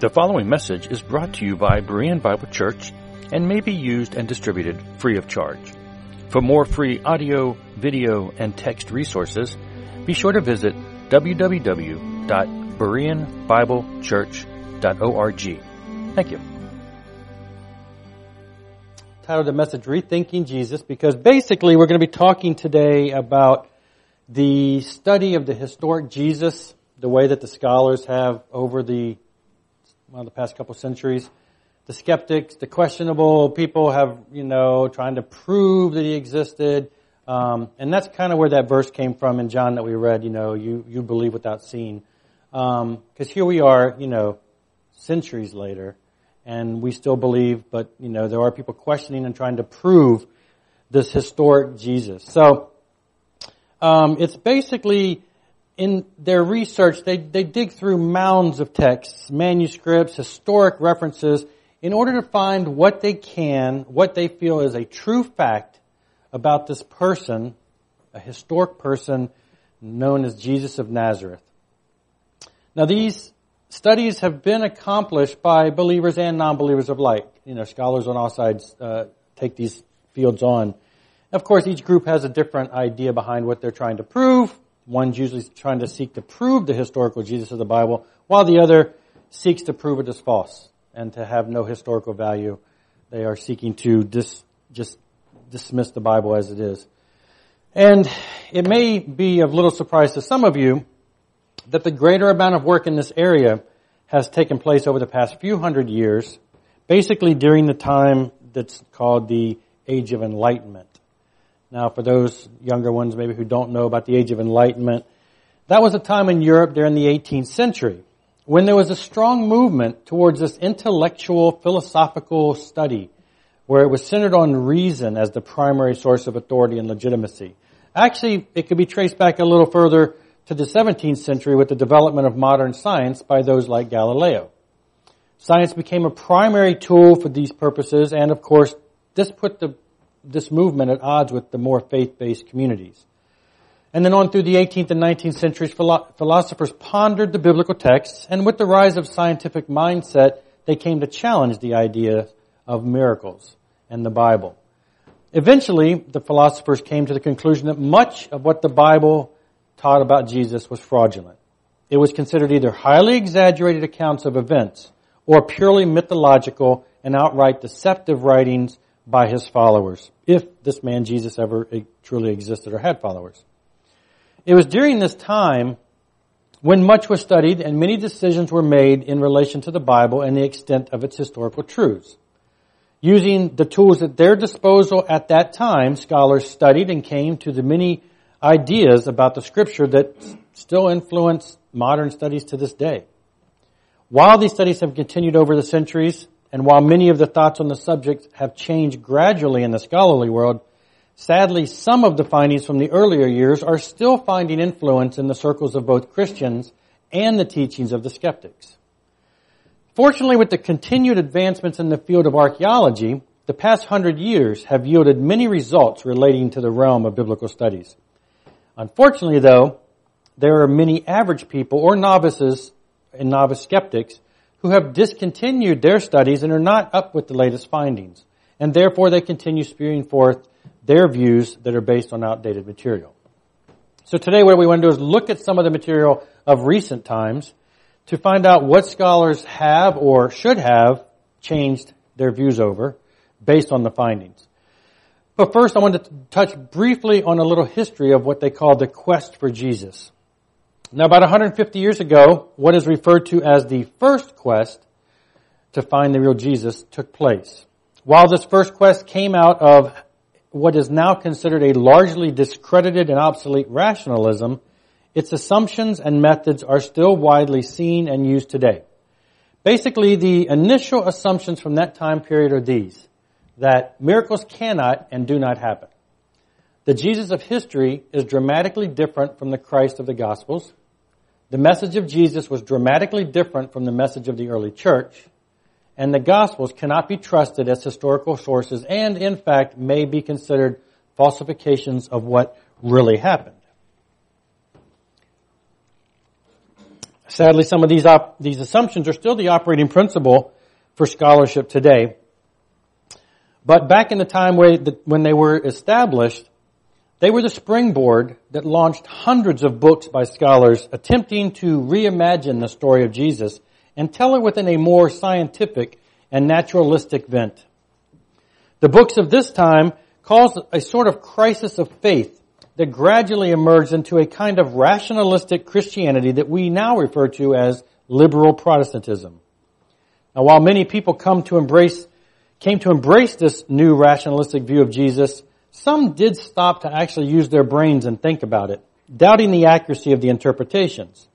The following message is brought to you by Berean Bible Church and may be used and distributed free of charge. For more free audio, video, and text resources, be sure to visit www.bereanbiblechurch.org. Thank you. Titled the message Rethinking Jesus because basically we're going to be talking today about the study of the historic Jesus, the way that the scholars have over the well, the past couple centuries. The skeptics, the questionable people have, you know, trying to prove that he existed. Um, and that's kind of where that verse came from in John that we read, you know, you, you believe without seeing. Because um, here we are, you know, centuries later, and we still believe, but, you know, there are people questioning and trying to prove this historic Jesus. So, um, it's basically in their research, they, they dig through mounds of texts, manuscripts, historic references, in order to find what they can, what they feel is a true fact about this person, a historic person known as Jesus of Nazareth. Now these studies have been accomplished by believers and non-believers of alike. You know, scholars on all sides uh, take these fields on. Of course, each group has a different idea behind what they're trying to prove. One's usually trying to seek to prove the historical Jesus of the Bible, while the other seeks to prove it as false and to have no historical value. They are seeking to dis, just dismiss the Bible as it is. And it may be of little surprise to some of you that the greater amount of work in this area has taken place over the past few hundred years, basically during the time that's called the Age of Enlightenment. Now, for those younger ones maybe who don't know about the Age of Enlightenment, that was a time in Europe during the 18th century when there was a strong movement towards this intellectual philosophical study where it was centered on reason as the primary source of authority and legitimacy. Actually, it could be traced back a little further to the 17th century with the development of modern science by those like Galileo. Science became a primary tool for these purposes and of course this put the this movement at odds with the more faith-based communities. And then on through the 18th and 19th centuries, philosophers pondered the biblical texts, and with the rise of scientific mindset, they came to challenge the idea of miracles and the Bible. Eventually, the philosophers came to the conclusion that much of what the Bible taught about Jesus was fraudulent. It was considered either highly exaggerated accounts of events or purely mythological and outright deceptive writings by his followers, if this man Jesus ever truly existed or had followers. It was during this time when much was studied and many decisions were made in relation to the Bible and the extent of its historical truths. Using the tools at their disposal at that time, scholars studied and came to the many ideas about the scripture that still influence modern studies to this day. While these studies have continued over the centuries, and while many of the thoughts on the subject have changed gradually in the scholarly world, sadly some of the findings from the earlier years are still finding influence in the circles of both Christians and the teachings of the skeptics. Fortunately, with the continued advancements in the field of archaeology, the past hundred years have yielded many results relating to the realm of biblical studies. Unfortunately, though, there are many average people or novices and novice skeptics who have discontinued their studies and are not up with the latest findings. And therefore they continue spewing forth their views that are based on outdated material. So today what we want to do is look at some of the material of recent times to find out what scholars have or should have changed their views over based on the findings. But first I want to touch briefly on a little history of what they call the quest for Jesus. Now about 150 years ago, what is referred to as the first quest to find the real Jesus took place. While this first quest came out of what is now considered a largely discredited and obsolete rationalism, its assumptions and methods are still widely seen and used today. Basically, the initial assumptions from that time period are these, that miracles cannot and do not happen. The Jesus of history is dramatically different from the Christ of the Gospels. The message of Jesus was dramatically different from the message of the early church, and the Gospels cannot be trusted as historical sources and, in fact, may be considered falsifications of what really happened. Sadly, some of these, op- these assumptions are still the operating principle for scholarship today. But back in the time when they were established, they were the springboard that launched hundreds of books by scholars attempting to reimagine the story of Jesus and tell it within a more scientific and naturalistic bent. The books of this time caused a sort of crisis of faith that gradually emerged into a kind of rationalistic Christianity that we now refer to as liberal Protestantism. Now while many people come to embrace, came to embrace this new rationalistic view of Jesus, some did stop to actually use their brains and think about it, doubting the accuracy of the interpretations.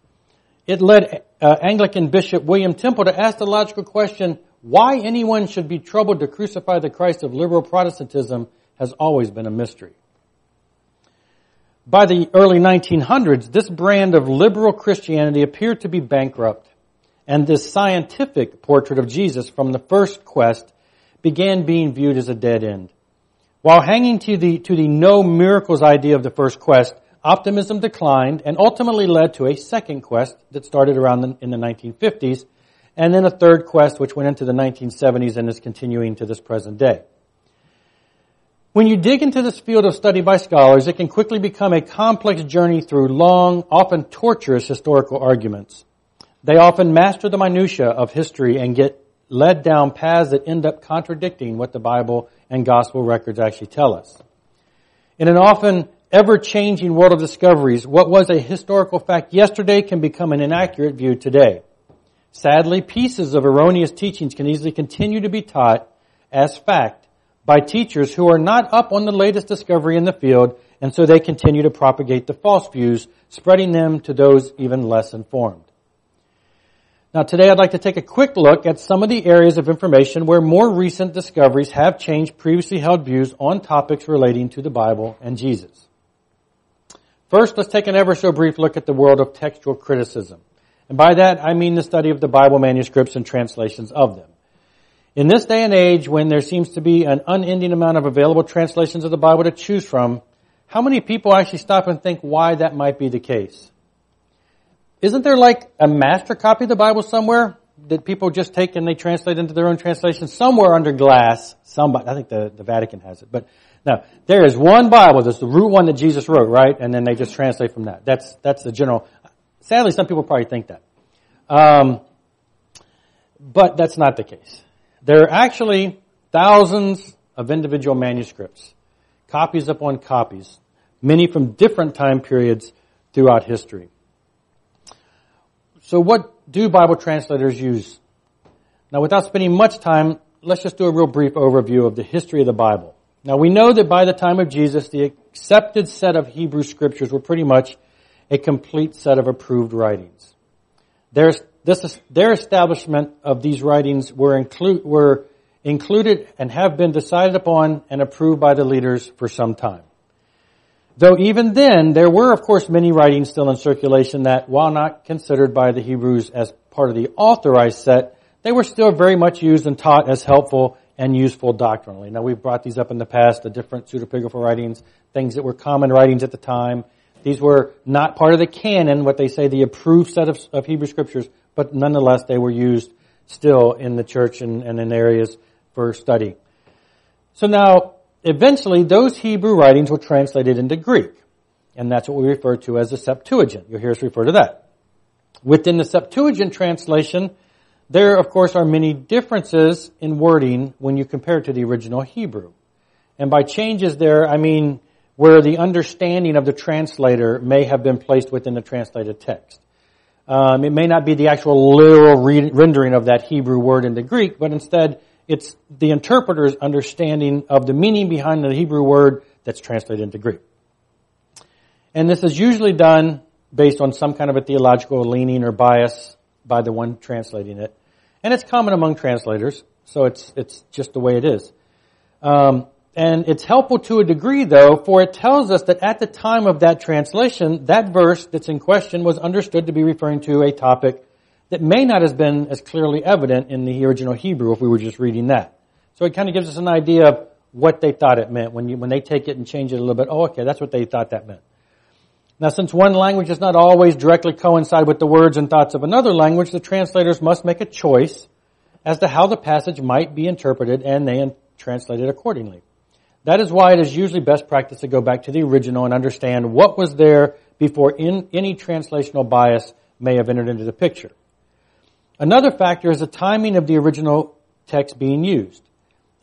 It led uh, Anglican Bishop William Temple to ask the logical question, why anyone should be troubled to crucify the Christ of liberal Protestantism has always been a mystery. By the early 1900s, this brand of liberal Christianity appeared to be bankrupt, and this scientific portrait of Jesus from the first quest began being viewed as a dead end. While hanging to the, to the no miracles idea of the first quest, optimism declined and ultimately led to a second quest that started around the, in the 1950s, and then a third quest which went into the 1970s and is continuing to this present day. When you dig into this field of study by scholars, it can quickly become a complex journey through long, often torturous historical arguments. They often master the minutiae of history and get led down paths that end up contradicting what the Bible and gospel records actually tell us. In an often ever-changing world of discoveries, what was a historical fact yesterday can become an inaccurate view today. Sadly, pieces of erroneous teachings can easily continue to be taught as fact by teachers who are not up on the latest discovery in the field, and so they continue to propagate the false views, spreading them to those even less informed. Now today I'd like to take a quick look at some of the areas of information where more recent discoveries have changed previously held views on topics relating to the Bible and Jesus. First, let's take an ever so brief look at the world of textual criticism. And by that, I mean the study of the Bible manuscripts and translations of them. In this day and age, when there seems to be an unending amount of available translations of the Bible to choose from, how many people actually stop and think why that might be the case? Isn't there like a master copy of the Bible somewhere that people just take and they translate into their own translation? Somewhere under glass, somebody, I think the, the Vatican has it, but now, there is one Bible, that's the root one that Jesus wrote, right? And then they just translate from that. That's, that's the general, sadly some people probably think that. Um, but that's not the case. There are actually thousands of individual manuscripts, copies upon copies, many from different time periods throughout history. So what do Bible translators use? Now without spending much time, let's just do a real brief overview of the history of the Bible. Now we know that by the time of Jesus, the accepted set of Hebrew scriptures were pretty much a complete set of approved writings. This, their establishment of these writings were, were included and have been decided upon and approved by the leaders for some time. Though even then, there were of course many writings still in circulation that, while not considered by the Hebrews as part of the authorized set, they were still very much used and taught as helpful and useful doctrinally. Now we've brought these up in the past, the different pseudepigraphal writings, things that were common writings at the time. These were not part of the canon, what they say the approved set of, of Hebrew scriptures, but nonetheless they were used still in the church and, and in areas for study. So now, Eventually, those Hebrew writings were translated into Greek. And that's what we refer to as the Septuagint. You'll hear us refer to that. Within the Septuagint translation, there, of course, are many differences in wording when you compare it to the original Hebrew. And by changes there, I mean where the understanding of the translator may have been placed within the translated text. Um, it may not be the actual literal re- rendering of that Hebrew word into Greek, but instead it's the interpreter's understanding of the meaning behind the Hebrew word that's translated into Greek. And this is usually done based on some kind of a theological leaning or bias by the one translating it. And it's common among translators, so it's, it's just the way it is. Um, and it's helpful to a degree though, for it tells us that at the time of that translation, that verse that's in question was understood to be referring to a topic that may not have been as clearly evident in the original Hebrew if we were just reading that. So it kind of gives us an idea of what they thought it meant when you, when they take it and change it a little bit. Oh, okay, that's what they thought that meant. Now since one language does not always directly coincide with the words and thoughts of another language, the translators must make a choice as to how the passage might be interpreted and they translate it accordingly. That is why it is usually best practice to go back to the original and understand what was there before in, any translational bias may have entered into the picture. Another factor is the timing of the original text being used.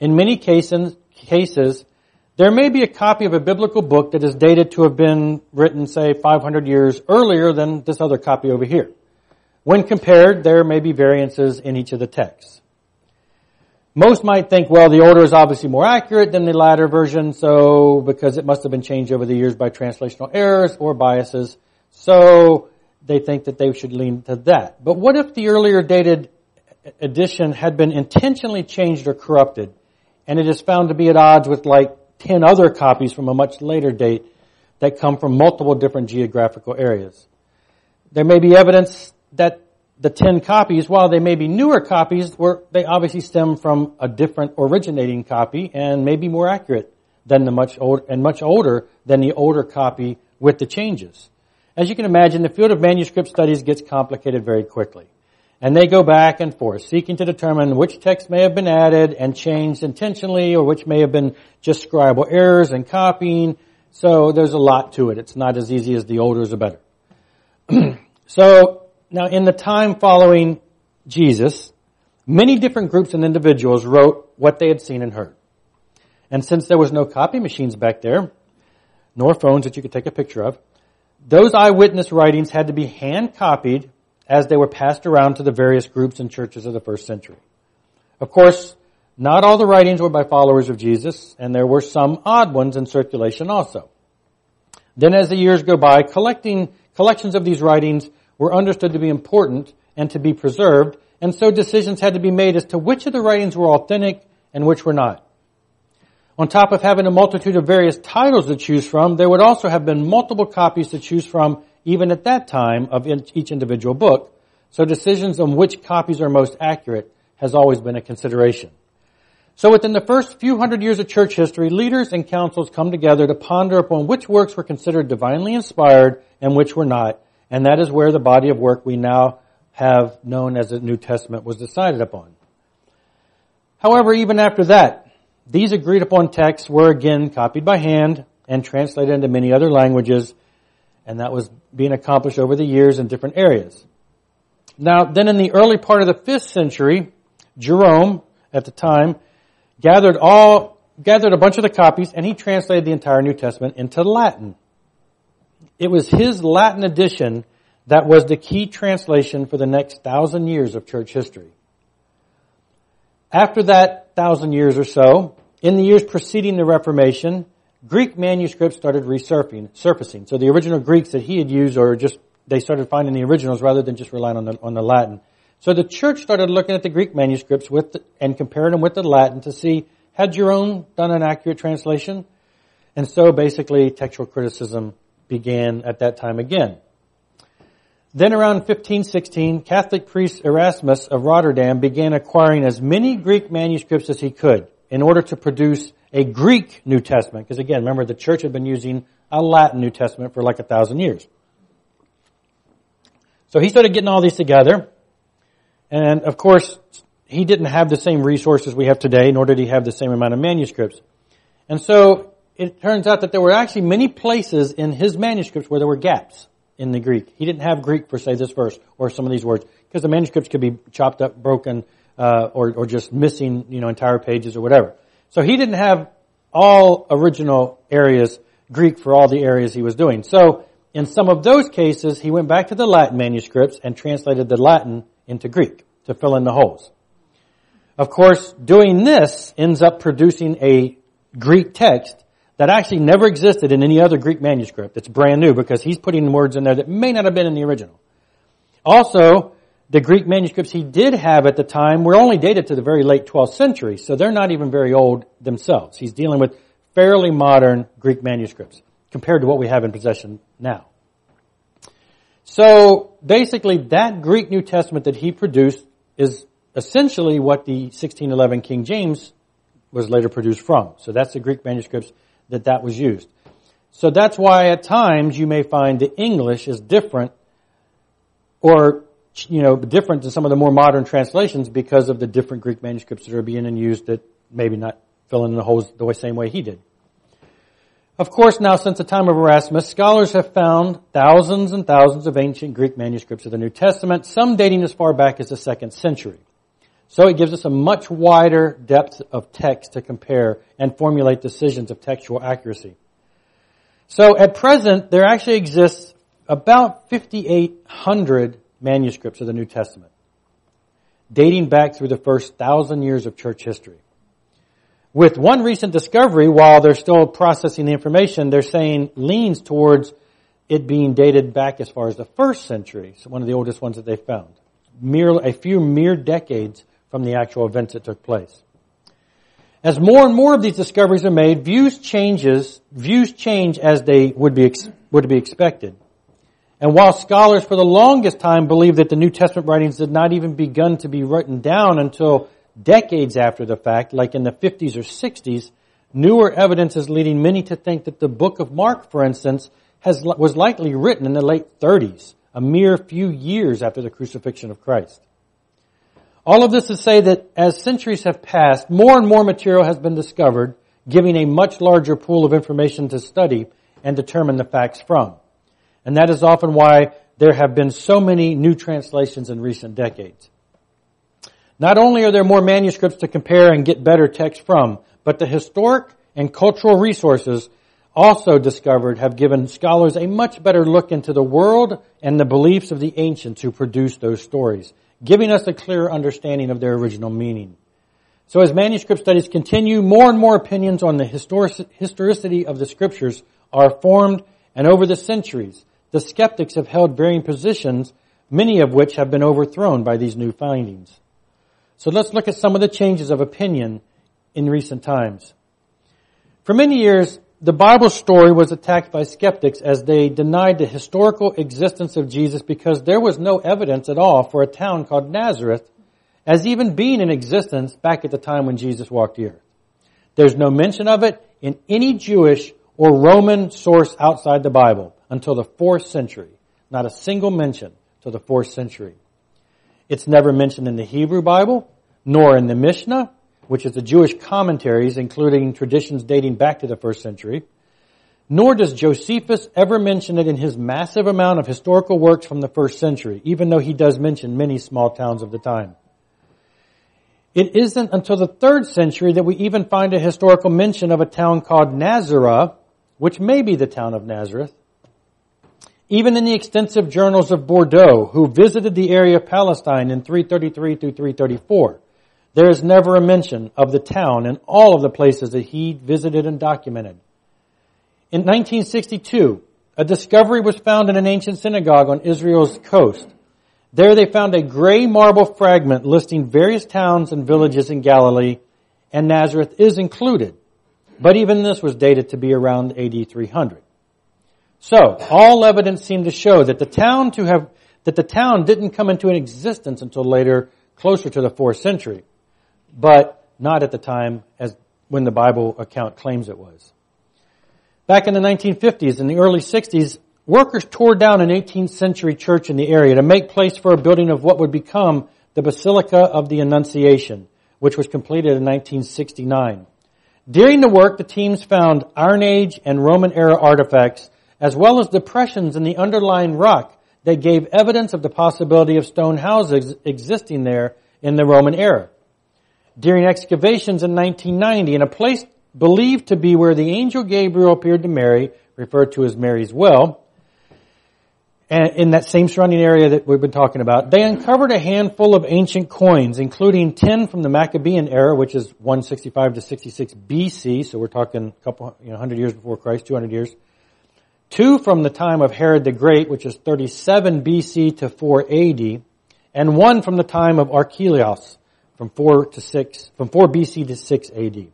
In many cases, there may be a copy of a biblical book that is dated to have been written, say, 500 years earlier than this other copy over here. When compared, there may be variances in each of the texts. Most might think, well, the older is obviously more accurate than the latter version, so because it must have been changed over the years by translational errors or biases, so they think that they should lean to that. But what if the earlier dated edition had been intentionally changed or corrupted, and it is found to be at odds with like 10 other copies from a much later date that come from multiple different geographical areas? There may be evidence that the 10 copies, while they may be newer copies, were, they obviously stem from a different originating copy and may be more accurate than the much old, and much older than the older copy with the changes. As you can imagine, the field of manuscript studies gets complicated very quickly. And they go back and forth, seeking to determine which text may have been added and changed intentionally or which may have been just scribal errors and copying. So there's a lot to it. It's not as easy as the older is the better. so now, in the time following Jesus, many different groups and individuals wrote what they had seen and heard. And since there was no copy machines back there, nor phones that you could take a picture of, those eyewitness writings had to be hand copied as they were passed around to the various groups and churches of the first century. Of course, not all the writings were by followers of Jesus, and there were some odd ones in circulation also. Then as the years go by, collecting, collections of these writings were understood to be important and to be preserved, and so decisions had to be made as to which of the writings were authentic and which were not. On top of having a multitude of various titles to choose from, there would also have been multiple copies to choose from even at that time of each individual book, so decisions on which copies are most accurate has always been a consideration. So within the first few hundred years of church history, leaders and councils come together to ponder upon which works were considered divinely inspired and which were not, and that is where the body of work we now have known as the New Testament was decided upon. However, even after that, these agreed upon texts were again copied by hand and translated into many other languages, and that was being accomplished over the years in different areas. Now, then in the early part of the fifth century, Jerome, at the time, gathered all, gathered a bunch of the copies and he translated the entire New Testament into Latin. It was his Latin edition that was the key translation for the next thousand years of church history. After that thousand years or so, in the years preceding the Reformation, Greek manuscripts started resurfacing, surfacing. So the original Greeks that he had used or just, they started finding the originals rather than just relying on the, on the Latin. So the church started looking at the Greek manuscripts with the, and comparing them with the Latin to see, had Jerome done an accurate translation? And so basically textual criticism began at that time again. Then around 1516, Catholic priest Erasmus of Rotterdam began acquiring as many Greek manuscripts as he could in order to produce a Greek New Testament. Because again, remember the church had been using a Latin New Testament for like a thousand years. So he started getting all these together. And of course, he didn't have the same resources we have today, nor did he have the same amount of manuscripts. And so it turns out that there were actually many places in his manuscripts where there were gaps in the Greek. He didn't have Greek for, say, this verse or some of these words, because the manuscripts could be chopped up, broken, uh, or, or just missing, you know, entire pages or whatever. So he didn't have all original areas Greek for all the areas he was doing. So in some of those cases, he went back to the Latin manuscripts and translated the Latin into Greek to fill in the holes. Of course, doing this ends up producing a Greek text that actually never existed in any other Greek manuscript. It's brand new because he's putting words in there that may not have been in the original. Also, the Greek manuscripts he did have at the time were only dated to the very late 12th century, so they're not even very old themselves. He's dealing with fairly modern Greek manuscripts compared to what we have in possession now. So basically that Greek New Testament that he produced is essentially what the 1611 King James was later produced from. So that's the Greek manuscripts that that was used. So that's why at times you may find the English is different or, you know, different than some of the more modern translations because of the different Greek manuscripts that are being used that maybe not fill in the holes the same way he did. Of course, now since the time of Erasmus, scholars have found thousands and thousands of ancient Greek manuscripts of the New Testament, some dating as far back as the second century. So it gives us a much wider depth of text to compare and formulate decisions of textual accuracy. So at present, there actually exists about 5,800 manuscripts of the New Testament, dating back through the first thousand years of church history. With one recent discovery, while they're still processing the information, they're saying leans towards it being dated back as far as the first century, so one of the oldest ones that they found. Mere, a few mere decades from the actual events that took place. As more and more of these discoveries are made, views changes, views change as they would be, would be expected. And while scholars for the longest time believed that the New Testament writings did not even begun to be written down until decades after the fact, like in the 50s or 60s, newer evidence is leading many to think that the book of Mark, for instance, has, was likely written in the late 30s, a mere few years after the crucifixion of Christ. All of this to say that as centuries have passed, more and more material has been discovered, giving a much larger pool of information to study and determine the facts from. And that is often why there have been so many new translations in recent decades. Not only are there more manuscripts to compare and get better text from, but the historic and cultural resources also discovered have given scholars a much better look into the world and the beliefs of the ancients who produced those stories, giving us a clearer understanding of their original meaning. So as manuscript studies continue, more and more opinions on the historicity of the scriptures are formed, and over the centuries, the skeptics have held varying positions, many of which have been overthrown by these new findings. So let's look at some of the changes of opinion in recent times. For many years, the Bible story was attacked by skeptics as they denied the historical existence of Jesus because there was no evidence at all for a town called Nazareth as even being in existence back at the time when Jesus walked the earth. There's no mention of it in any Jewish or Roman source outside the Bible until the fourth century. Not a single mention to the fourth century. It's never mentioned in the Hebrew Bible, nor in the Mishnah, which is the Jewish commentaries, including traditions dating back to the first century. Nor does Josephus ever mention it in his massive amount of historical works from the first century, even though he does mention many small towns of the time. It isn't until the third century that we even find a historical mention of a town called Nazareth, which may be the town of Nazareth, even in the extensive journals of Bordeaux, who visited the area of Palestine in 333 through 334. There is never a mention of the town and all of the places that he visited and documented. In 1962, a discovery was found in an ancient synagogue on Israel's coast. There they found a gray marble fragment listing various towns and villages in Galilee, and Nazareth is included. But even this was dated to be around AD 300. So, all evidence seemed to show that the town to have, that the town didn't come into existence until later, closer to the fourth century, but not at the time as when the Bible account claims it was. Back in the 1950s and the early 60s, workers tore down an 18th century church in the area to make place for a building of what would become the Basilica of the Annunciation, which was completed in 1969. During the work, the teams found Iron Age and Roman era artifacts as well as depressions in the underlying rock that gave evidence of the possibility of stone houses existing there in the Roman era. During excavations in 1990 in a place believed to be where the angel Gabriel appeared to Mary, referred to as Mary's well, and in that same surrounding area that we've been talking about, they uncovered a handful of ancient coins, including 10 from the Maccabean era, which is 165 to 66 BC, so we're talking a couple, you know, 100 years before Christ, 200 years, two from the time of Herod the Great, which is 37 BC to 4 AD, and one from the time of Archelaus, from 4 to 6, from 4 BC to 6 AD.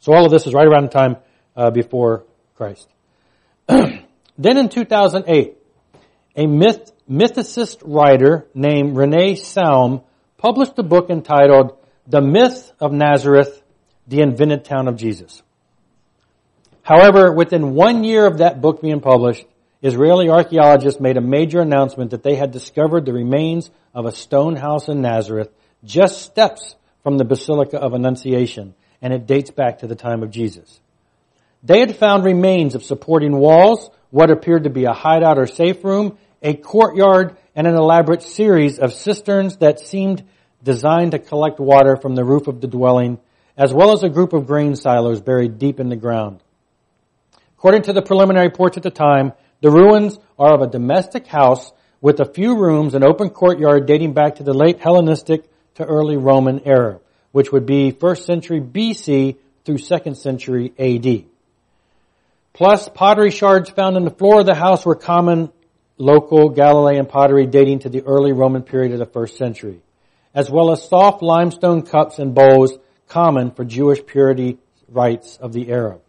So all of this is right around the time uh, before Christ. then in 2008, a myth, mythicist writer named René Salm published a book entitled The Myth of Nazareth, the Invented Town of Jesus. However, within one year of that book being published, Israeli archaeologists made a major announcement that they had discovered the remains of a stone house in Nazareth just steps from the Basilica of Annunciation, and it dates back to the time of Jesus. They had found remains of supporting walls, what appeared to be a hideout or safe room, a courtyard, and an elaborate series of cisterns that seemed designed to collect water from the roof of the dwelling, as well as a group of grain silos buried deep in the ground. According to the preliminary reports at the time, the ruins are of a domestic house with a few rooms and open courtyard dating back to the late Hellenistic to early Roman era, which would be 1st century BC through 2nd century AD. Plus, pottery shards found in the floor of the house were common local Galilean pottery dating to the early Roman period of the first century, as well as soft limestone cups and bowls common for Jewish purity rites of the era.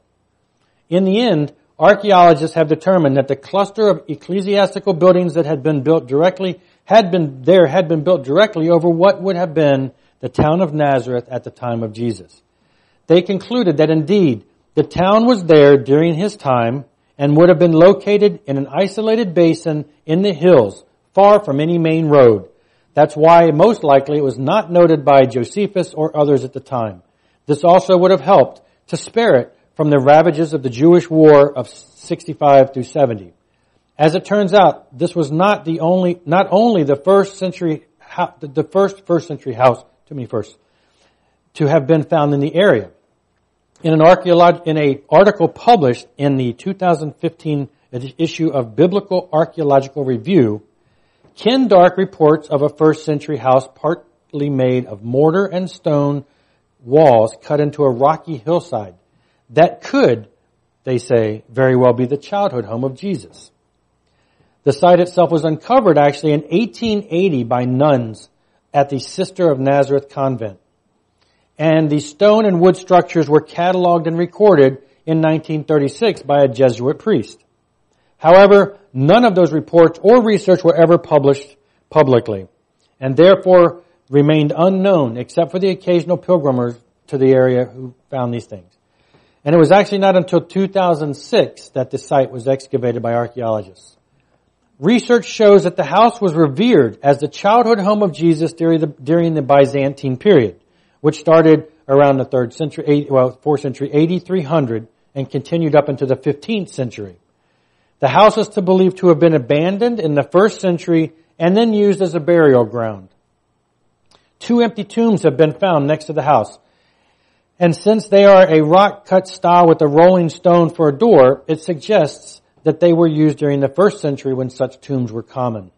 In the end, archaeologists have determined that the cluster of ecclesiastical buildings that had been built directly had been there had been built directly over what would have been the town of Nazareth at the time of Jesus. They concluded that indeed the town was there during his time and would have been located in an isolated basin in the hills, far from any main road. That's why most likely it was not noted by Josephus or others at the time. This also would have helped to spare it from the ravages of the Jewish war of 65 through 70. As it turns out, this was not the only, not only the first century, the first first century house, too many first, to have been found in the area. In an archeolog- in a article published in the 2015 issue of Biblical Archaeological Review, Ken Dark reports of a first century house partly made of mortar and stone walls cut into a rocky hillside that could, they say, very well be the childhood home of Jesus. The site itself was uncovered actually in 1880 by nuns at the Sister of Nazareth convent and the stone and wood structures were cataloged and recorded in 1936 by a Jesuit priest. However, none of those reports or research were ever published publicly, and therefore remained unknown except for the occasional pilgrimers to the area who found these things. And it was actually not until 2006 that the site was excavated by archaeologists. Research shows that the house was revered as the childhood home of Jesus during the, during the Byzantine period which started around the third century, well, fourth century, 8300, and continued up into the 15th century. The house is to believe to have been abandoned in the first century and then used as a burial ground. Two empty tombs have been found next to the house. And since they are a rock cut style with a rolling stone for a door, it suggests that they were used during the first century when such tombs were common.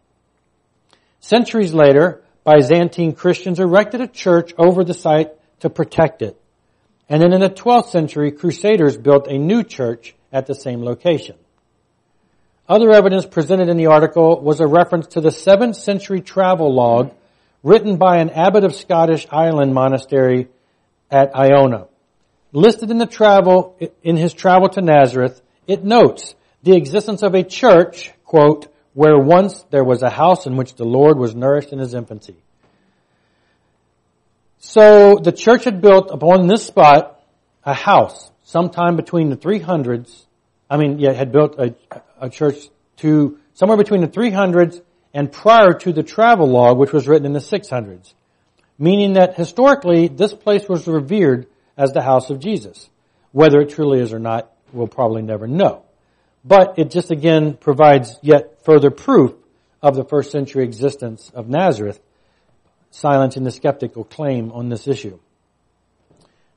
Centuries later, Byzantine Christians erected a church over the site to protect it. And then in the 12th century, Crusaders built a new church at the same location. Other evidence presented in the article was a reference to the 7th century travel log written by an abbot of Scottish island monastery at Iona. Listed in the travel, in his travel to Nazareth, it notes the existence of a church, quote, where once there was a house in which the Lord was nourished in his infancy. So the church had built upon this spot a house sometime between the 300s. I mean, yeah, had built a, a church to somewhere between the 300s and prior to the travel log, which was written in the 600s. Meaning that historically, this place was revered as the house of Jesus. Whether it truly is or not, we'll probably never know. But it just again provides yet further proof of the first century existence of Nazareth, silencing the skeptical claim on this issue.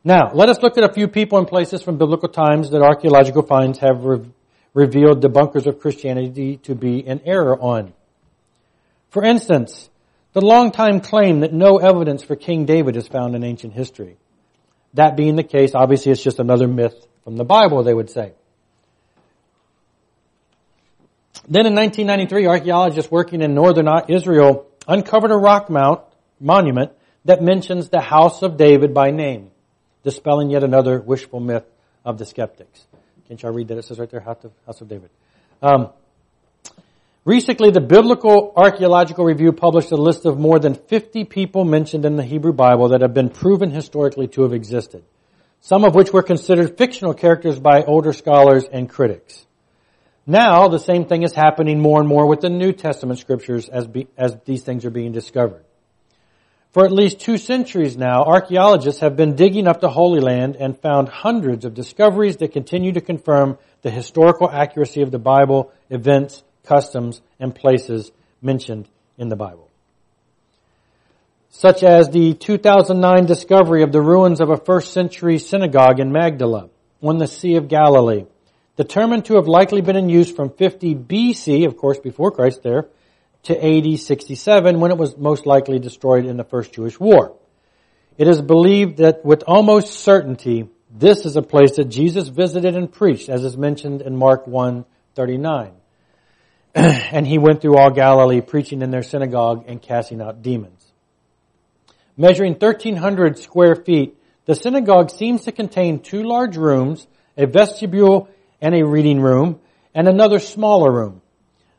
Now, let us look at a few people and places from biblical times that archaeological finds have re- revealed debunkers of Christianity to be in error on. For instance, the long-time claim that no evidence for King David is found in ancient history. That being the case, obviously it's just another myth from the Bible, they would say. Then in 1993, archaeologists working in northern Israel uncovered a rock mount, monument that mentions the house of David by name, dispelling yet another wishful myth of the skeptics. Can't y'all read that? It says right there, house of, house of David. Um, recently, the Biblical Archaeological Review published a list of more than 50 people mentioned in the Hebrew Bible that have been proven historically to have existed. some of which were considered fictional characters by older scholars and critics. Now, the same thing is happening more and more with the New Testament scriptures as, be, as these things are being discovered. For at least two centuries now, archaeologists have been digging up the Holy Land and found hundreds of discoveries that continue to confirm the historical accuracy of the Bible, events, customs, and places mentioned in the Bible. Such as the 2009 discovery of the ruins of a first century synagogue in Magdala on the Sea of Galilee, determined to have likely been in use from 50 BC, of course before Christ there, to AD 67 when it was most likely destroyed in the First Jewish War. It is believed that with almost certainty, this is a place that Jesus visited and preached, as is mentioned in Mark 1, 39. and he went through all Galilee preaching in their synagogue and casting out demons. Measuring 1300 square feet, the synagogue seems to contain two large rooms, a vestibule and a reading room, and another smaller room.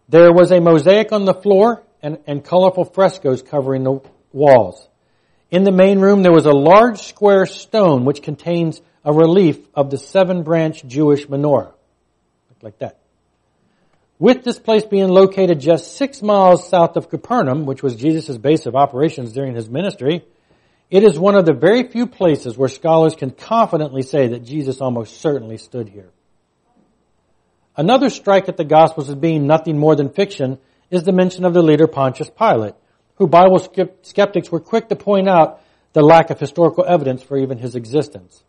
There was a mosaic on the floor and, and colorful frescoes covering the walls. In the main room there was a large square stone which contains a relief of the seven branch Jewish menorah. Like that. With this place being located just six miles south of Capernaum, which was Jesus' base of operations during his ministry, it is one of the very few places where scholars can confidently say that Jesus almost certainly stood here. Another strike at the Gospels as being nothing more than fiction is the mention of the leader Pontius Pilate, who Bible skeptics were quick to point out the lack of historical evidence for even his existence.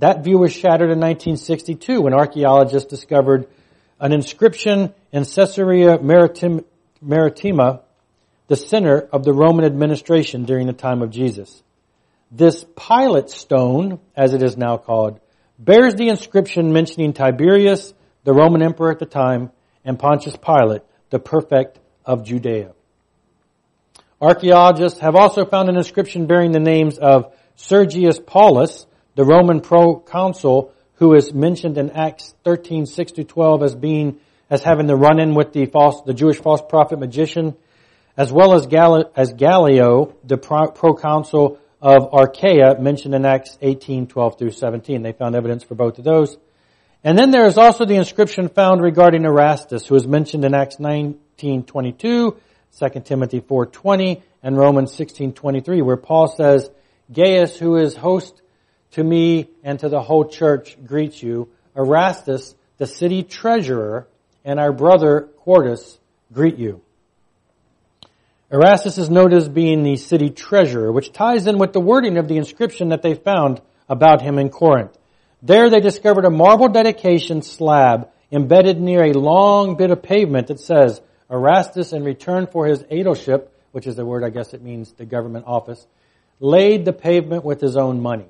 That view was shattered in 1962 when archaeologists discovered an inscription in Caesarea Maritima, Maritima, the center of the Roman administration during the time of Jesus. This Pilate stone, as it is now called, bears the inscription mentioning Tiberius the Roman emperor at the time, and Pontius Pilate, the prefect of Judea. Archaeologists have also found an inscription bearing the names of Sergius Paulus, the Roman proconsul who is mentioned in Acts 13, 6 to 12 as being, as having the run-in with the false, the Jewish false prophet magician, as well as, Gal- as Gallio, the pro- proconsul of Achaia, mentioned in Acts 18, 12 through 17. They found evidence for both of those. And then there is also the inscription found regarding Erastus, who is mentioned in Acts 19:22, 2 Timothy 4:20, and Romans 16:23, where Paul says, "Gaius, who is host to me and to the whole church, greets you. Erastus, the city treasurer, and our brother Quartus greet you." Erastus is noted as being the city treasurer, which ties in with the wording of the inscription that they found about him in Corinth. There they discovered a marble dedication slab embedded near a long bit of pavement that says, Erastus in return for his aedileship, which is the word I guess it means the government office, laid the pavement with his own money.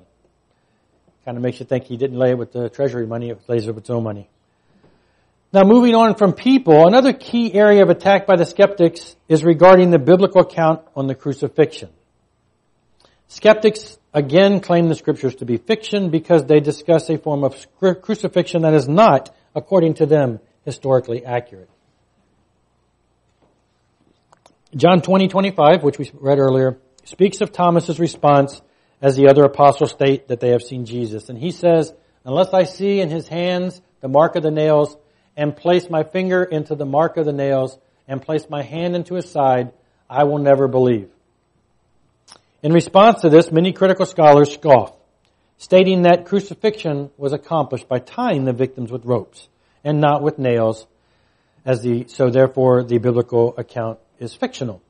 Kind of makes you think he didn't lay it with the treasury money, it lays it with its own money. Now moving on from people, another key area of attack by the skeptics is regarding the biblical account on the crucifixion. Skeptics again claim the scriptures to be fiction because they discuss a form of crucifixion that is not, according to them, historically accurate. John 20, 25, which we read earlier, speaks of Thomas's response as the other apostles state that they have seen Jesus. And he says, unless I see in his hands the mark of the nails and place my finger into the mark of the nails and place my hand into his side, I will never believe. In response to this, many critical scholars scoff, stating that crucifixion was accomplished by tying the victims with ropes and not with nails, as the, so therefore the biblical account is fictional.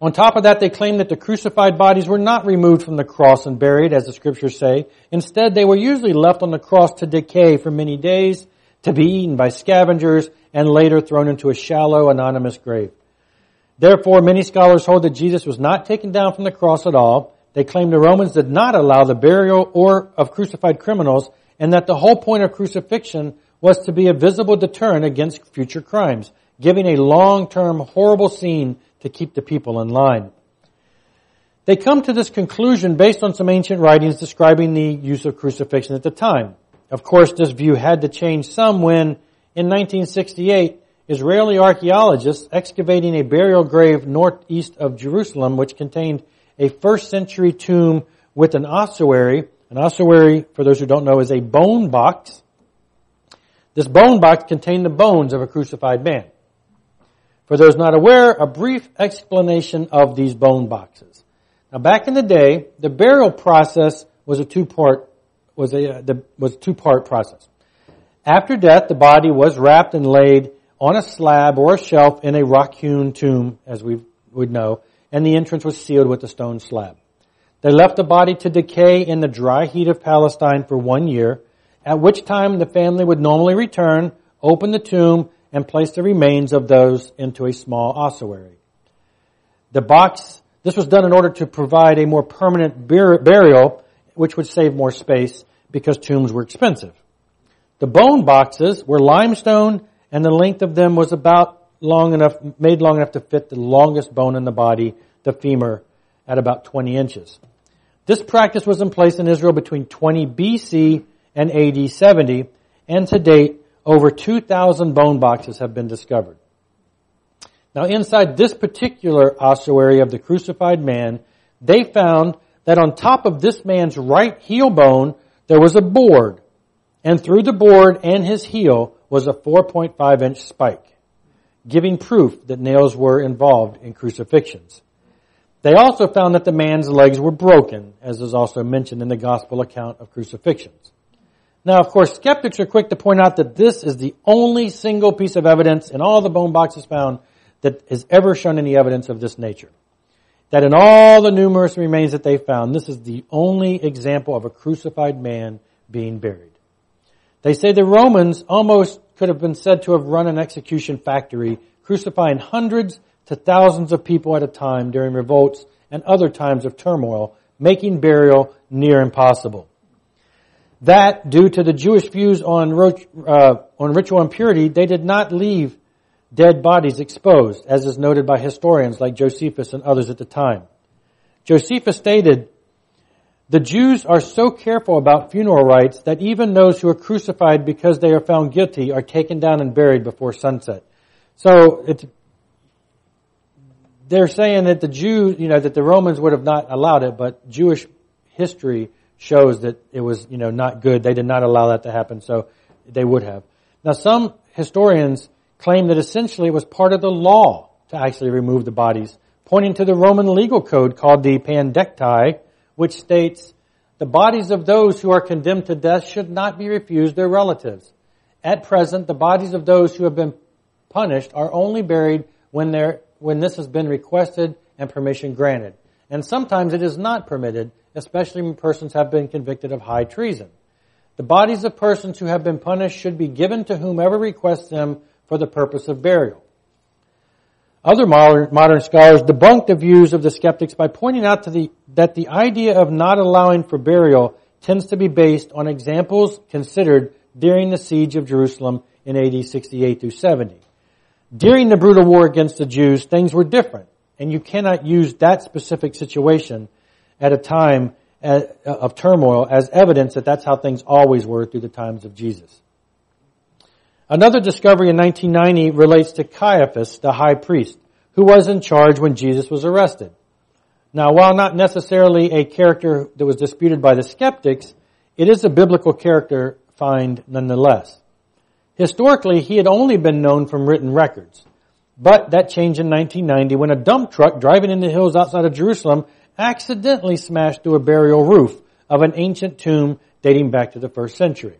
On top of that, they claim that the crucified bodies were not removed from the cross and buried, as the scriptures say. Instead, they were usually left on the cross to decay for many days, to be eaten by scavengers, and later thrown into a shallow, anonymous grave. Therefore, many scholars hold that Jesus was not taken down from the cross at all. They claim the Romans did not allow the burial or of crucified criminals, and that the whole point of crucifixion was to be a visible deterrent against future crimes, giving a long-term horrible scene to keep the people in line. They come to this conclusion based on some ancient writings describing the use of crucifixion at the time. Of course, this view had to change some when, in 1968, Israeli archaeologists excavating a burial grave northeast of Jerusalem, which contained a first century tomb with an ossuary, An ossuary, for those who don't know, is a bone box. This bone box contained the bones of a crucified man. For those not aware, a brief explanation of these bone boxes. Now back in the day, the burial process was a two-part, was a, uh, the, was a two-part process. After death, the body was wrapped and laid on a slab or a shelf in a rock-hewn tomb, as we would know, and the entrance was sealed with a stone slab. They left the body to decay in the dry heat of Palestine for one year, at which time the family would normally return, open the tomb, and place the remains of those into a small ossuary. The box, this was done in order to provide a more permanent burial, which would save more space because tombs were expensive. The bone boxes were limestone and the length of them was about long enough, made long enough to fit the longest bone in the body, the femur, at about 20 inches. This practice was in place in Israel between 20 BC and AD 70, and to date, over 2,000 bone boxes have been discovered. Now inside this particular ossuary of the crucified man, they found that on top of this man's right heel bone, there was a board, and through the board and his heel was a 4.5 inch spike, giving proof that nails were involved in crucifixions. They also found that the man's legs were broken, as is also mentioned in the gospel account of crucifixions. Now, of course, skeptics are quick to point out that this is the only single piece of evidence in all the bone boxes found that has ever shown any evidence of this nature. That in all the numerous remains that they found, this is the only example of a crucified man being buried. They say the Romans almost could have been said to have run an execution factory, crucifying hundreds to thousands of people at a time during revolts and other times of turmoil, making burial near impossible. That, due to the Jewish views on, uh, on ritual impurity, they did not leave dead bodies exposed, as is noted by historians like Josephus and others at the time. Josephus stated, the Jews are so careful about funeral rites that even those who are crucified because they are found guilty are taken down and buried before sunset. So they're saying that the Jews, you know, that the Romans would have not allowed it, but Jewish history shows that it was, you know, not good. They did not allow that to happen, so they would have. Now some historians claim that essentially it was part of the law to actually remove the bodies, pointing to the Roman legal code called the Pandectii, which states the bodies of those who are condemned to death should not be refused their relatives. At present, the bodies of those who have been punished are only buried when, when this has been requested and permission granted. And sometimes it is not permitted especially when persons have been convicted of high treason. The bodies of persons who have been punished should be given to whomever requests them for the purpose of burial. Other modern, scholars debunk the views of the skeptics by pointing out the, that the idea of not allowing for burial tends to be based on examples considered during the siege of Jerusalem in AD 68 through 70. During the brutal war against the Jews, things were different, and you cannot use that specific situation at a time of turmoil as evidence that that's how things always were through the times of Jesus. Another discovery in 1990 relates to Caiaphas, the high priest, who was in charge when Jesus was arrested. Now, while not necessarily a character that was disputed by the skeptics, it is a biblical character find nonetheless. Historically, he had only been known from written records. But that changed in 1990 when a dump truck driving in the hills outside of Jerusalem accidentally smashed through a burial roof of an ancient tomb dating back to the first century.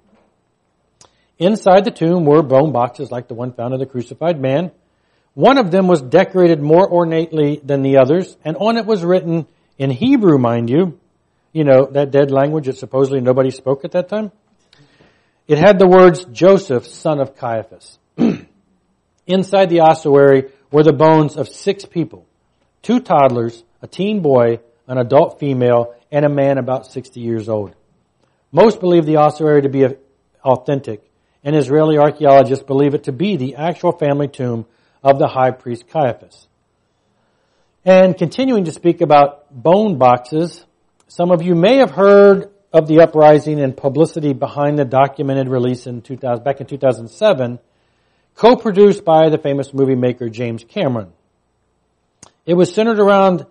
Inside the tomb were bone boxes like the one found of the crucified man. One of them was decorated more ornately than the others, and on it was written in Hebrew, mind you, you know, that dead language that supposedly nobody spoke at that time. It had the words Joseph, son of Caiaphas. Inside the ossuary were the bones of six people, two toddlers, a teen boy, an adult female, and a man about 60 years old. Most believe the ossuary to be authentic, and Israeli archaeologists believe it to be the actual family tomb of the high priest Caiaphas. And continuing to speak about bone boxes, some of you may have heard of the uprising and publicity behind the documented release in 2000, back in 2007, co-produced by the famous movie maker James Cameron. It was centered around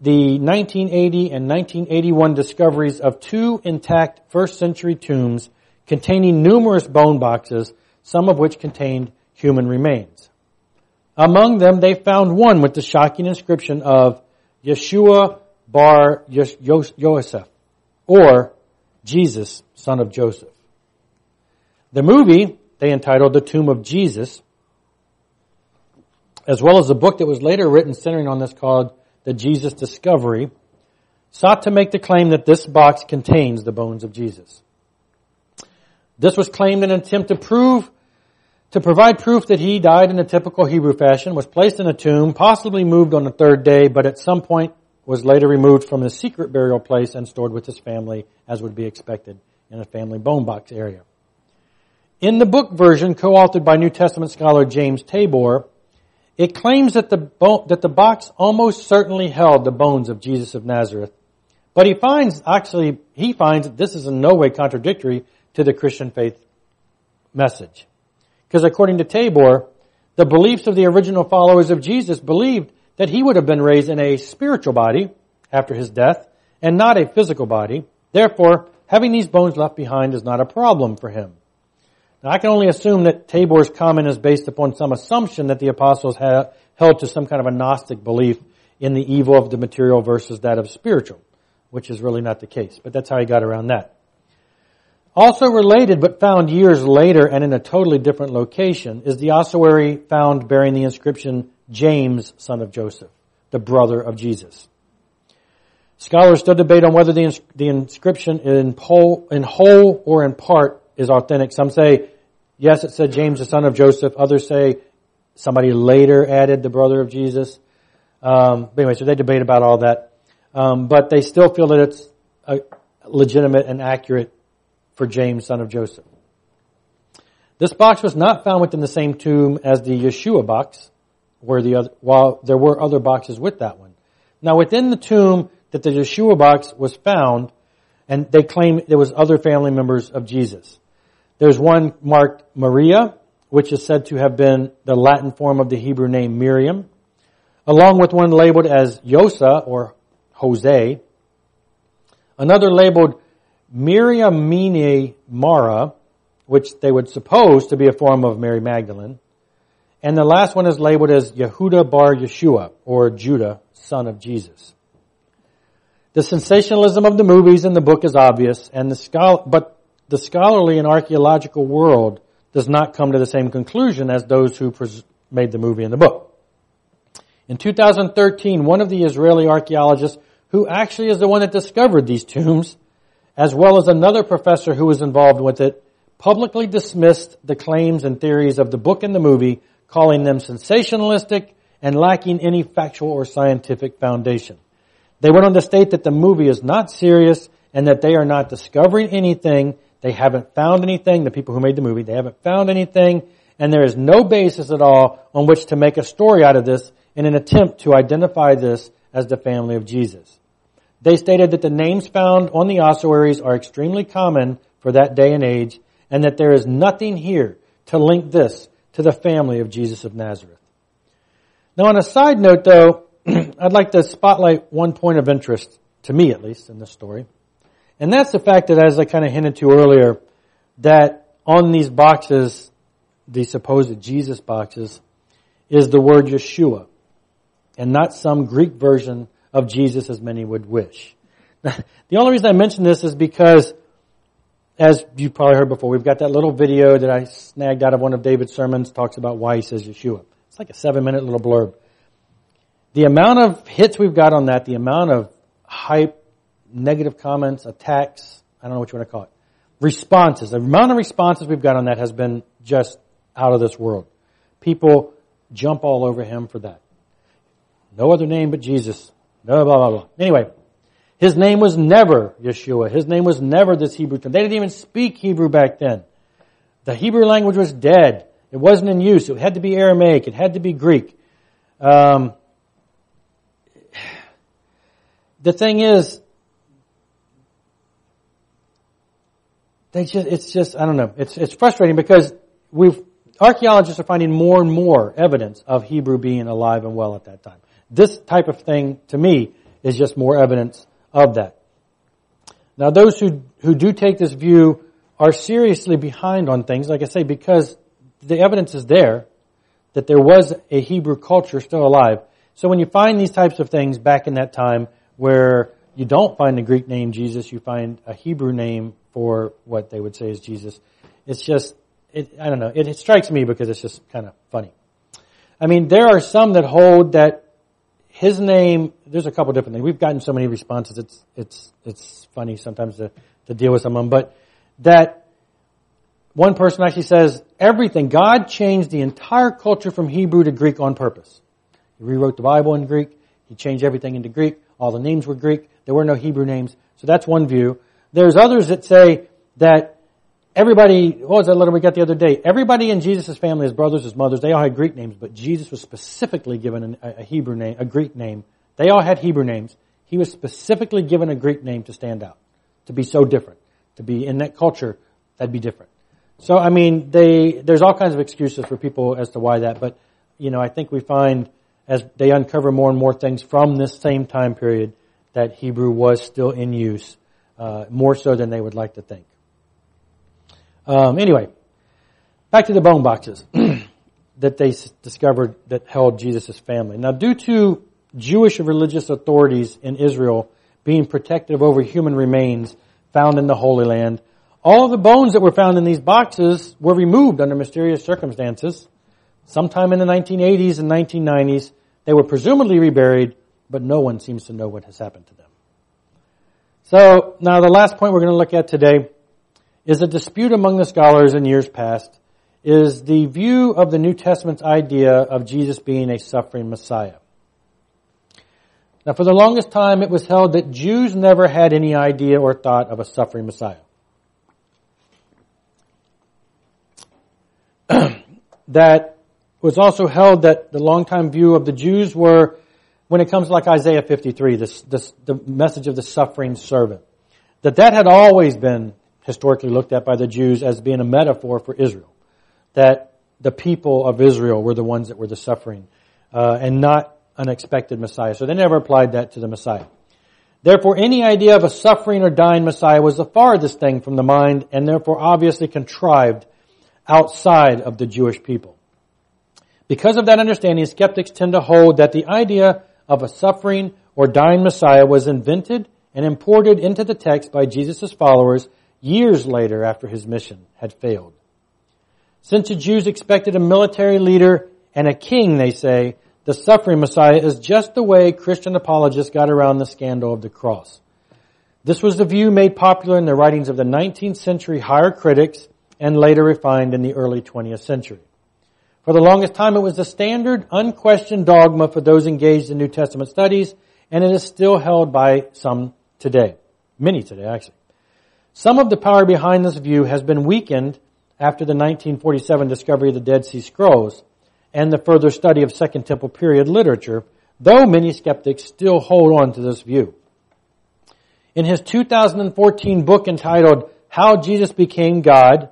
the 1980 and 1981 discoveries of two intact first century tombs containing numerous bone boxes, some of which contained human remains. Among them, they found one with the shocking inscription of Yeshua bar Yosef, or Jesus, son of Joseph. The movie they entitled The Tomb of Jesus, as well as a book that was later written centering on this called The Jesus Discovery, sought to make the claim that this box contains the bones of Jesus. This was claimed in an attempt to prove to provide proof that he died in a typical Hebrew fashion, was placed in a tomb, possibly moved on the third day, but at some point was later removed from the secret burial place and stored with his family as would be expected in a family bone box area. In the book version, co-authored by New Testament scholar James Tabor, it claims that the, bo- that the box almost certainly held the bones of Jesus of Nazareth. But he finds, actually, he finds that this is in no way contradictory to the Christian faith message. Because according to Tabor, the beliefs of the original followers of Jesus believed that he would have been raised in a spiritual body after his death and not a physical body. Therefore, having these bones left behind is not a problem for him. Now, I can only assume that Tabor's comment is based upon some assumption that the apostles had held to some kind of a Gnostic belief in the evil of the material versus that of spiritual, which is really not the case. But that's how he got around that. Also related but found years later and in a totally different location is the ossuary found bearing the inscription James, son of Joseph, the brother of Jesus. Scholars still debate on whether the, ins- the inscription in whole or in part is authentic. Some say, yes, it said James, the son of Joseph. Others say somebody later added the brother of Jesus. Um, but anyway, so they debate about all that. Um, but they still feel that it's legitimate and accurate for James, son of Joseph. This box was not found within the same tomb as the Yeshua box, where the other, while there were other boxes with that one. Now within the tomb that the Yeshua box was found, and they claim there was other family members of Jesus. There's one marked Maria, which is said to have been the Latin form of the Hebrew name Miriam, along with one labeled as Yosa or Jose, another labeled Miriamine Mara, which they would suppose to be a form of Mary Magdalene. And the last one is labeled as Yehuda bar Yeshua, or Judah, son of Jesus. The sensationalism of the movies and the book is obvious, and the scholar, but the scholarly and archaeological world does not come to the same conclusion as those who pres- made the movie and the book. In 2013, one of the Israeli archaeologists, who actually is the one that discovered these tombs, as well as another professor who was involved with it, publicly dismissed the claims and theories of the book and the movie, calling them sensationalistic and lacking any factual or scientific foundation. They went on to state that the movie is not serious and that they are not discovering anything. They haven't found anything, the people who made the movie, they haven't found anything, and there is no basis at all on which to make a story out of this in an attempt to identify this as the family of Jesus. They stated that the names found on the ossuaries are extremely common for that day and age, and that there is nothing here to link this to the family of Jesus of Nazareth. Now on a side note though, I'd like to spotlight one point of interest, to me at least, in this story. And that's the fact that as I kind of hinted to earlier, that on these boxes, the supposed Jesus boxes, is the word Yeshua, and not some Greek version of Jesus as many would wish. the only reason I mention this is because, as you probably heard before, we've got that little video that I snagged out of one of David's sermons, talks about why he says Yeshua. It's like a seven minute little blurb. The amount of hits we've got on that, the amount of hype, negative comments, attacks, I don't know what you want to call it, responses, the amount of responses we've got on that has been just out of this world. People jump all over him for that. No other name but Jesus. Blah, blah, blah, blah. Anyway, his name was never Yeshua. His name was never this Hebrew term. They didn't even speak Hebrew back then. The Hebrew language was dead. It wasn't in use. It had to be Aramaic. It had to be Greek. Um, the thing is, they just, it's just, I don't know. It's, it's frustrating because we've, archaeologists are finding more and more evidence of Hebrew being alive and well at that time. This type of thing, to me, is just more evidence of that. Now those who, who do take this view are seriously behind on things, like I say, because the evidence is there that there was a Hebrew culture still alive. So when you find these types of things back in that time where you don't find the Greek name Jesus, you find a Hebrew name for what they would say is Jesus. It's just, it, I don't know, it, it strikes me because it's just kind of funny. I mean, there are some that hold that his name, there's a couple different things. We've gotten so many responses, it's, it's, it's funny sometimes to, to deal with some of them, but that one person actually says everything, God changed the entire culture from Hebrew to Greek on purpose. He rewrote the Bible in Greek. He changed everything into Greek. All the names were Greek. There were no Hebrew names. So that's one view. There's others that say that everybody, what was that letter we got the other day? Everybody in Jesus' family, his brothers, his mothers, they all had Greek names, but Jesus was specifically given a, a Hebrew name, a Greek name. They all had Hebrew names. He was specifically given a Greek name to stand out, to be so different, to be in that culture, that'd be different. So, I mean, they, there's all kinds of excuses for people as to why that, but, you know, I think we find as they uncover more and more things from this same time period that Hebrew was still in use, uh, more so than they would like to think. Um, anyway, back to the bone boxes that they discovered that held Jesus' family. Now, due to Jewish religious authorities in Israel being protective over human remains found in the Holy Land, all the bones that were found in these boxes were removed under mysterious circumstances. Sometime in the 1980s and 1990s, they were presumably reburied, but no one seems to know what has happened to them. So, now the last point we're going to look at today is a dispute among the scholars in years past is the view of the New Testament's idea of Jesus being a suffering Messiah. Now for the longest time it was held that Jews never had any idea or thought of a suffering Messiah. that was also held that the longtime view of the Jews were when it comes like Isaiah 53, this, this, the message of the suffering servant, that that had always been historically looked at by the Jews as being a metaphor for Israel. That the people of Israel were the ones that were the suffering, uh, and not an expected Messiah. So they never applied that to the Messiah. Therefore, any idea of a suffering or dying Messiah was the farthest thing from the mind, and therefore obviously contrived outside of the Jewish people. Because of that understanding, skeptics tend to hold that the idea of a suffering or dying Messiah was invented and imported into the text by Jesus' followers years later after his mission had failed. Since the Jews expected a military leader and a king, they say, the suffering Messiah is just the way Christian apologists got around the scandal of the cross. This was the view made popular in the writings of the 19th century higher critics and later refined in the early 20th century. For the longest time, it was the standard, unquestioned dogma for those engaged in New Testament studies, and it is still held by some today. Many today, actually. Some of the power behind this view has been weakened after the 1947 discovery of the Dead Sea Scrolls and the further study of Second Temple period literature, though many skeptics still hold on to this view. In his 2014 book entitled How Jesus Became God,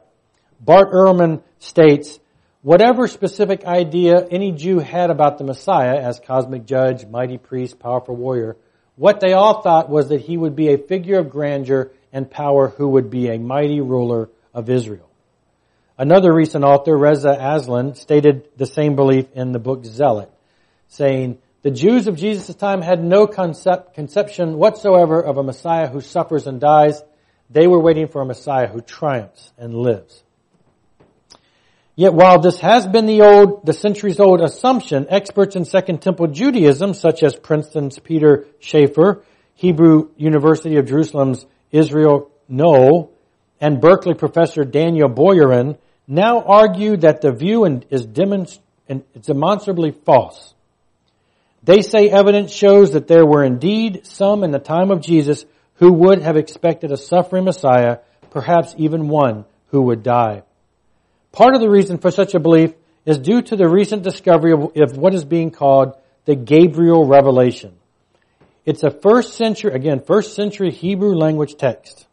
Bart Ehrman states, whatever specific idea any Jew had about the Messiah as cosmic judge, mighty priest, powerful warrior, what they all thought was that he would be a figure of grandeur and power who would be a mighty ruler of Israel. Another recent author, Reza Aslan, stated the same belief in the book Zealot, saying, the Jews of Jesus' time had no concept, conception whatsoever of a Messiah who suffers and dies. They were waiting for a Messiah who triumphs and lives. Yet while this has been the old, the centuries old assumption, experts in Second Temple Judaism, such as Princeton's Peter Schaefer, Hebrew University of Jerusalem's Israel Knohl, and Berkeley professor Daniel Boyarin, now argue that the view is demonstrably false. They say evidence shows that there were indeed some in the time of Jesus who would have expected a suffering Messiah, perhaps even one who would die. Part of the reason for such a belief is due to the recent discovery of, what is being called the Gabriel revelation. It's a first century, again, first century Hebrew language text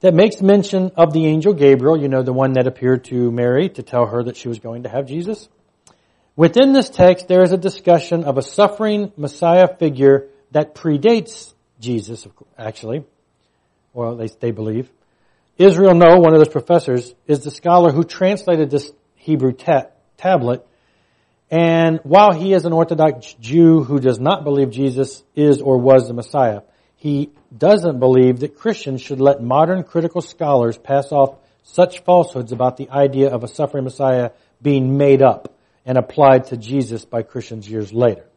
that makes mention of the angel Gabriel, you know, the one that appeared to Mary to tell her that she was going to have Jesus. Within this text, there is a discussion of a suffering Messiah figure that predates Jesus, actually. Well, they, they believe. Israel Knohl, one of those professors, is the scholar who translated this Hebrew ta- tablet. And while he is an Orthodox Jew who does not believe Jesus is or was the Messiah, he doesn't believe that Christians should let modern critical scholars pass off such falsehoods about the idea of a suffering Messiah being made up and applied to Jesus by Christians years later.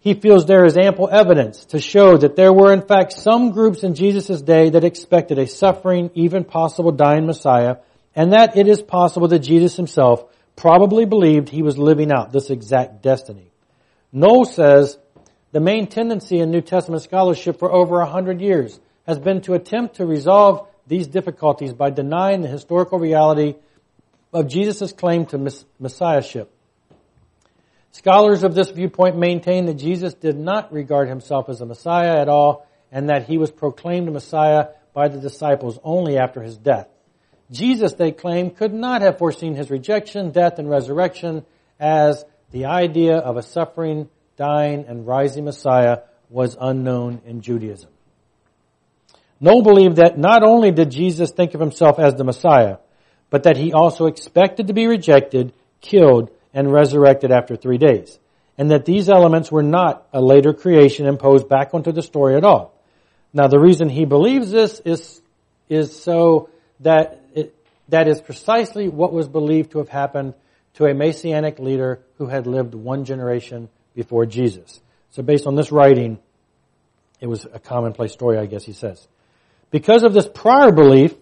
He feels there is ample evidence to show that there were in fact some groups in Jesus' day that expected a suffering, even possible dying Messiah, and that it is possible that Jesus himself probably believed he was living out this exact destiny. Knohl says the main tendency in New Testament scholarship for over a hundred years has been to attempt to resolve these difficulties by denying the historical reality of Jesus' claim to messiahship. Scholars of this viewpoint maintain that Jesus did not regard himself as a Messiah at all and that he was proclaimed a Messiah by the disciples only after his death. Jesus, they claim, could not have foreseen his rejection, death, and resurrection as the idea of a suffering, dying, and rising Messiah was unknown in Judaism. Knohl believed that not only did Jesus think of himself as the Messiah, but that he also expected to be rejected, killed, and resurrected after three days. And that these elements were not a later creation imposed back onto the story at all. Now the reason he believes this is, is so that it, that is precisely what was believed to have happened to a messianic leader who had lived one generation before Jesus. So based on this writing, it was a commonplace story, I guess he says. Because of this prior belief,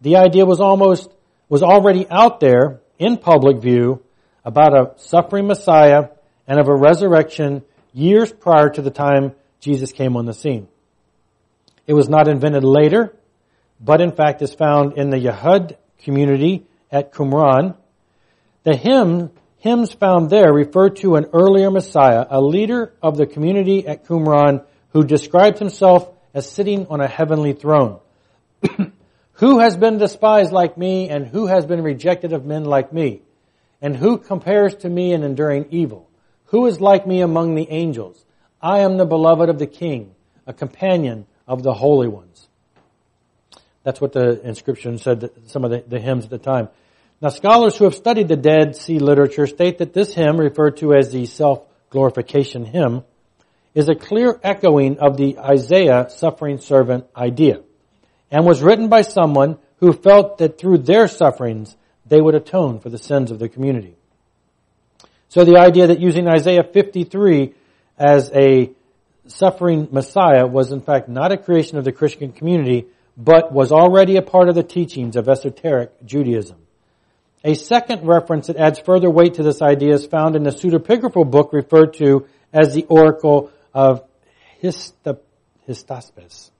the idea was almost, was already out there in public view about a suffering Messiah and of a resurrection years prior to the time Jesus came on the scene. It was not invented later, but in fact is found in the Yahad community at Qumran. The hymn, hymns found there refer to an earlier Messiah, a leader of the community at Qumran who describes himself as sitting on a heavenly throne. who has been despised like me and who has been rejected of men like me? And who compares to me in enduring evil? Who is like me among the angels? I am the beloved of the king, a companion of the holy ones. That's what the inscription said, some of the, the hymns at the time. Now scholars who have studied the Dead Sea literature state that this hymn, referred to as the self-glorification hymn, is a clear echoing of the Isaiah suffering servant idea and was written by someone who felt that through their sufferings they would atone for the sins of the community. So the idea that using Isaiah 53 as a suffering Messiah was in fact not a creation of the Christian community, but was already a part of the teachings of esoteric Judaism. A second reference that adds further weight to this idea is found in the pseudepigraphal book referred to as the Oracle of Hystaspes,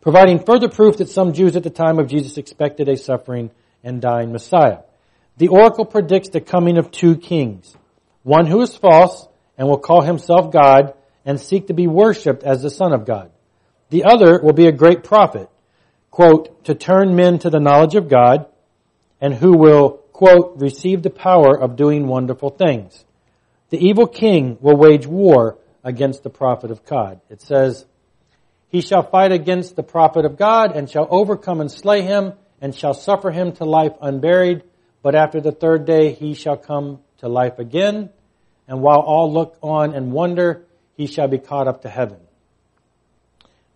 providing further proof that some Jews at the time of Jesus expected a suffering and dying Messiah. The oracle predicts the coming of two kings, one who is false and will call himself God and seek to be worshipped as the Son of God. The other will be a great prophet, quote, to turn men to the knowledge of God and who will, quote, receive the power of doing wonderful things. The evil king will wage war against the prophet of God. It says, He shall fight against the prophet of God and shall overcome and slay him and shall suffer him to life unburied, but after the third day he shall come to life again, and while all look on and wonder, he shall be caught up to heaven.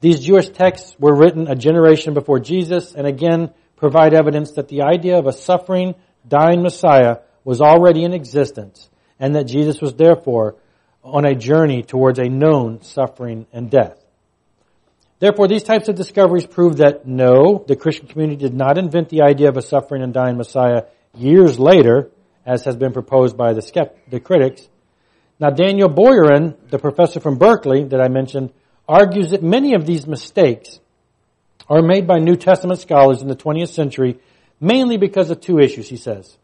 These Jewish texts were written a generation before Jesus and again provide evidence that the idea of a suffering, dying Messiah was already in existence and that Jesus was therefore on a journey towards a known suffering and death. Therefore, these types of discoveries prove that no, the Christian community did not invent the idea of a suffering and dying Messiah years later, as has been proposed by the, skept- the critics. Now, Daniel Boyarin, the professor from Berkeley that I mentioned, argues that many of these mistakes are made by New Testament scholars in the 20th century mainly because of two issues, he says.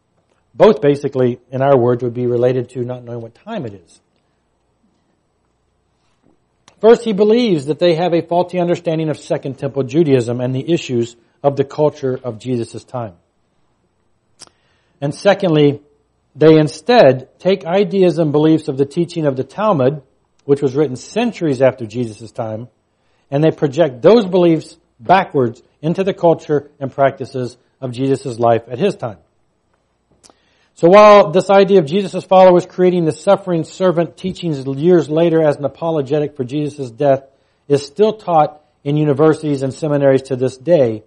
Both basically, in our words, would be related to not knowing what time it is. First, he believes that they have a faulty understanding of Second Temple Judaism and the issues of the culture of Jesus' time. And secondly, they instead take ideas and beliefs of the teaching of the Talmud, which was written centuries after Jesus' time, and they project those beliefs backwards into the culture and practices of Jesus' life at his time. So while this idea of Jesus' followers creating the suffering servant teachings years later as an apologetic for Jesus' death is still taught in universities and seminaries to this day,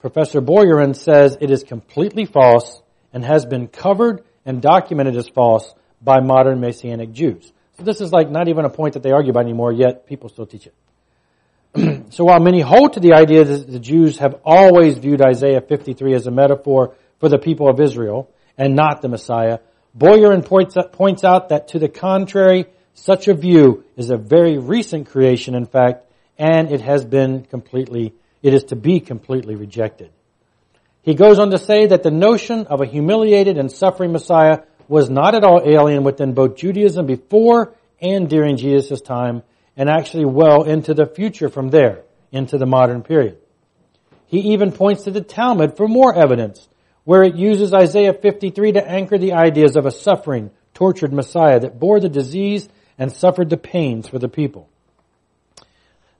Professor Boyarin says it is completely false and has been covered and documented as false by modern Messianic Jews. So this is like not even a point that they argue about anymore, yet people still teach it. so while many hold to the idea that the Jews have always viewed Isaiah 53 as a metaphor for the people of Israel and not the Messiah, Boyarin points, points out that to the contrary, such a view is a very recent creation, in fact, and it has been completely, it is to be completely rejected. He goes on to say that the notion of a humiliated and suffering Messiah was not at all alien within both Judaism before and during Jesus' time, and actually well into the future from there, into the modern period. He even points to the Talmud for more evidence, where it uses Isaiah 53 to anchor the ideas of a suffering, tortured Messiah that bore the disease and suffered the pains for the people.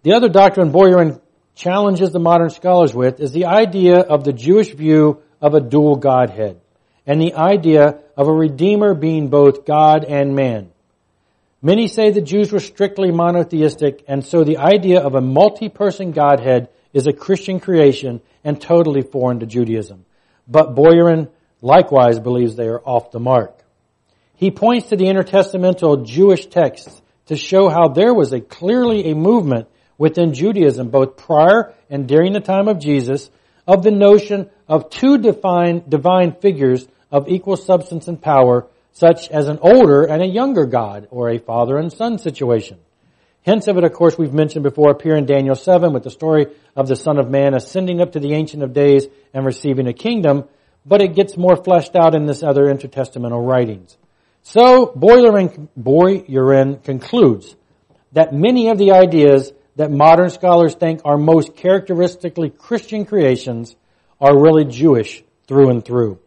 The other doctrine Boyarin challenges the modern scholars with is the idea of the Jewish view of a dual Godhead and the idea of a Redeemer being both God and man. Many say the Jews were strictly monotheistic, and so the idea of a multi-person Godhead is a Christian creation and totally foreign to Judaism. But Boyarin likewise believes they are off the mark. He points to the intertestamental Jewish texts to show how there was a clearly a movement within Judaism, both prior and during the time of Jesus, of the notion of two defined divine figures of equal substance and power, such as an older and a younger God, or a father and son situation. Hints of it, of course, we've mentioned before appear in Daniel 7 with the story of the Son of Man ascending up to the Ancient of Days and receiving a kingdom, but it gets more fleshed out in this other intertestamental writings. So, Boyarin, Boyarin concludes that many of the ideas that modern scholars think are most characteristically Christian creations are really Jewish through and through.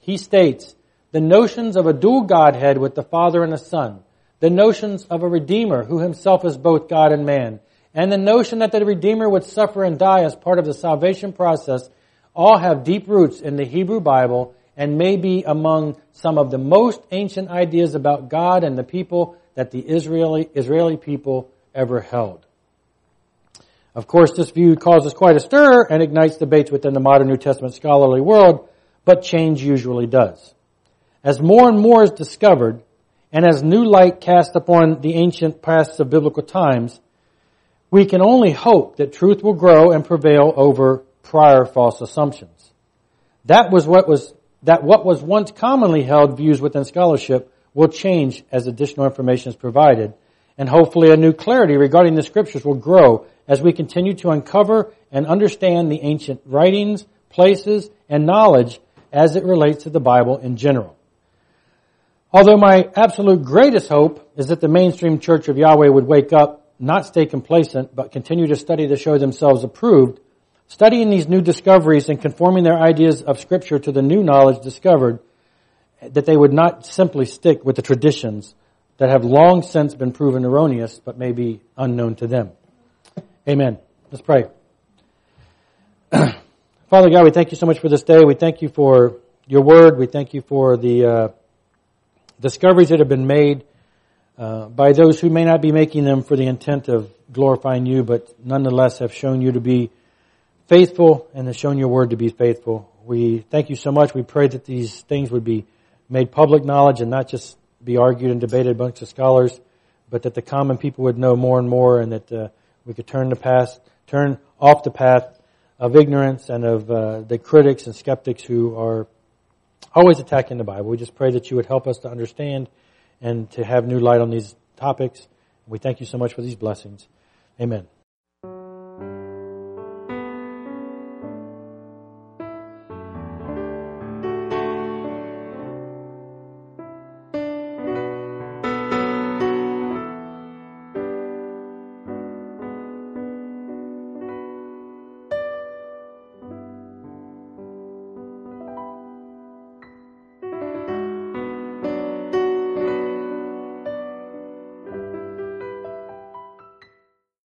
He states, the notions of a dual Godhead with the Father and the Son, the notions of a Redeemer who himself is both God and man, and the notion that the Redeemer would suffer and die as part of the salvation process all have deep roots in the Hebrew Bible and may be among some of the most ancient ideas about God and the people that the Israeli, Israeli people ever held. Of course, this view causes quite a stir and ignites debates within the modern New Testament scholarly world, but change usually does. As more and more is discovered, and as new light cast upon the ancient pasts of biblical times, we can only hope that truth will grow and prevail over prior false assumptions. That was what was, that what was once commonly held views within scholarship will change as additional information is provided, and hopefully a new clarity regarding the scriptures will grow as we continue to uncover and understand the ancient writings, places, and knowledge as it relates to the Bible in general. Although my absolute greatest hope is that the mainstream church of Yahweh would wake up, not stay complacent, but continue to study to show themselves approved, studying these new discoveries and conforming their ideas of scripture to the new knowledge discovered, that they would not simply stick with the traditions that have long since been proven erroneous, but may be unknown to them. Amen. Let's pray. Father God, we thank you so much for this day. We thank you for your word. We thank you for the uh, discoveries that have been made uh, by those who may not be making them for the intent of glorifying you, but nonetheless have shown you to be faithful and have shown your word to be faithful. We thank you so much. We pray that these things would be made public knowledge and not just be argued and debated amongst the scholars, but that the common people would know more and more and that uh, we could turn the past, turn off the path of ignorance and of uh, the critics and skeptics who are always attacking the Bible. We just pray that you would help us to understand and to have new light on these topics. We thank you so much for these blessings. Amen.